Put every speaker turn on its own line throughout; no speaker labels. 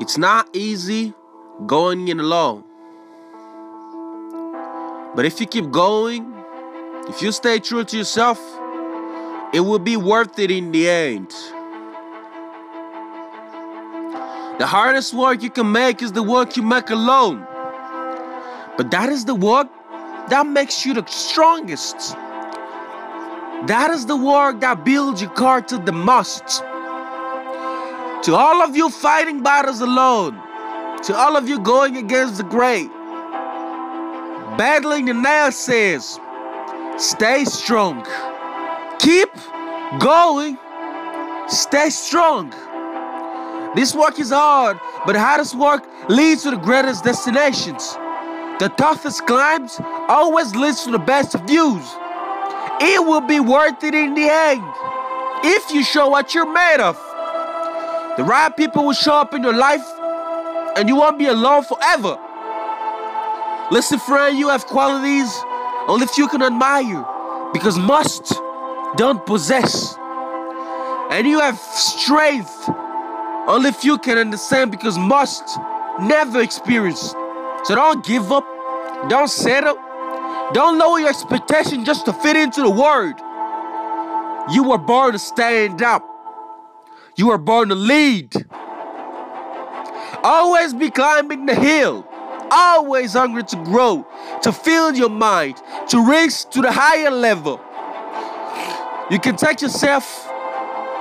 It's not easy going in alone. But if you keep going, if you stay true to yourself, it will be worth it in the end. The hardest work you can make is the work you make alone. But that is the work that makes you the strongest. That is the work that builds your character the most. To all of you fighting battles alone, to all of you going against the great, battling the naysayers, stay strong. Keep going. Stay strong. This work is hard, but the hardest work leads to the greatest destinations. The toughest climbs always leads to the best views. It will be worth it in the end if you show what you're made of. The right people will show up in your life and you won't be alone forever. Listen, friend, you have qualities only few can admire because most don't possess. And you have strength only few can understand because most never experience. So don't give up, don't settle, don't lower your expectation just to fit into the word. You were born to stand up. You are born to lead. Always be climbing the hill. Always hungry to grow, to fill your mind, to reach to the higher level. You can take yourself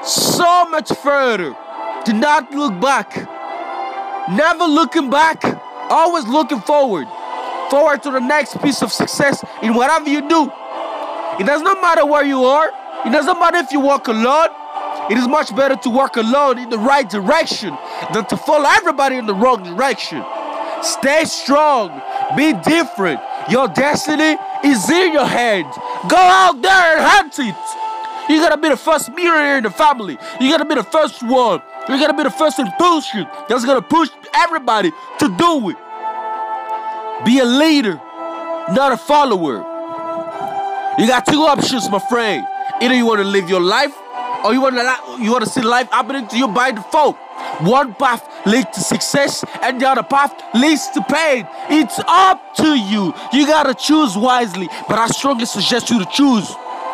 so much further. Do not look back. Never looking back, always looking forward. Forward to the next piece of success in whatever you do. It does not matter where you are, it does not matter if you walk alone. It is much better to walk alone in the right direction than to follow everybody in the wrong direction. Stay strong, be different. Your destiny is in your hands. Go out there and hunt it. You gotta be the first millionaire in the family. You gotta be the first one. You gotta be the first impulsion that's gonna push everybody to do it. Be a leader, not a follower. You got two options, my friend. Either you want to live your life, or you want to you want to see life happening to you by default. One path leads to success, and the other path leads to pain. It's up to you. You gotta choose wisely, but I strongly suggest you to choose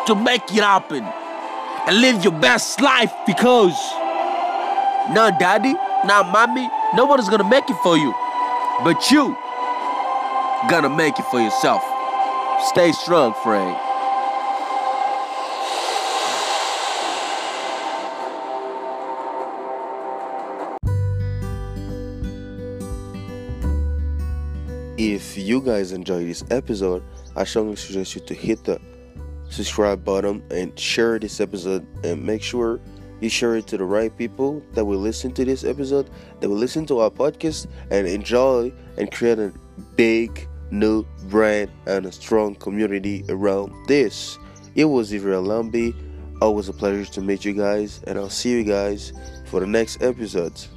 to make it happen and live your best life because no daddy, mommy, no one is gonna make it for you, but you gonna make it for yourself. Stay strong, friend.
If you guys enjoyed this episode, I strongly suggest you to hit the subscribe button and share this episode and make sure you share it to the right people that will listen to this episode, that will listen to our podcast and enjoy and create a big new brand and a strong community around this. It was Israel Lambi. Always a pleasure to meet you guys, and I'll see you guys for the next episodes.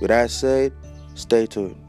With that said, stay tuned.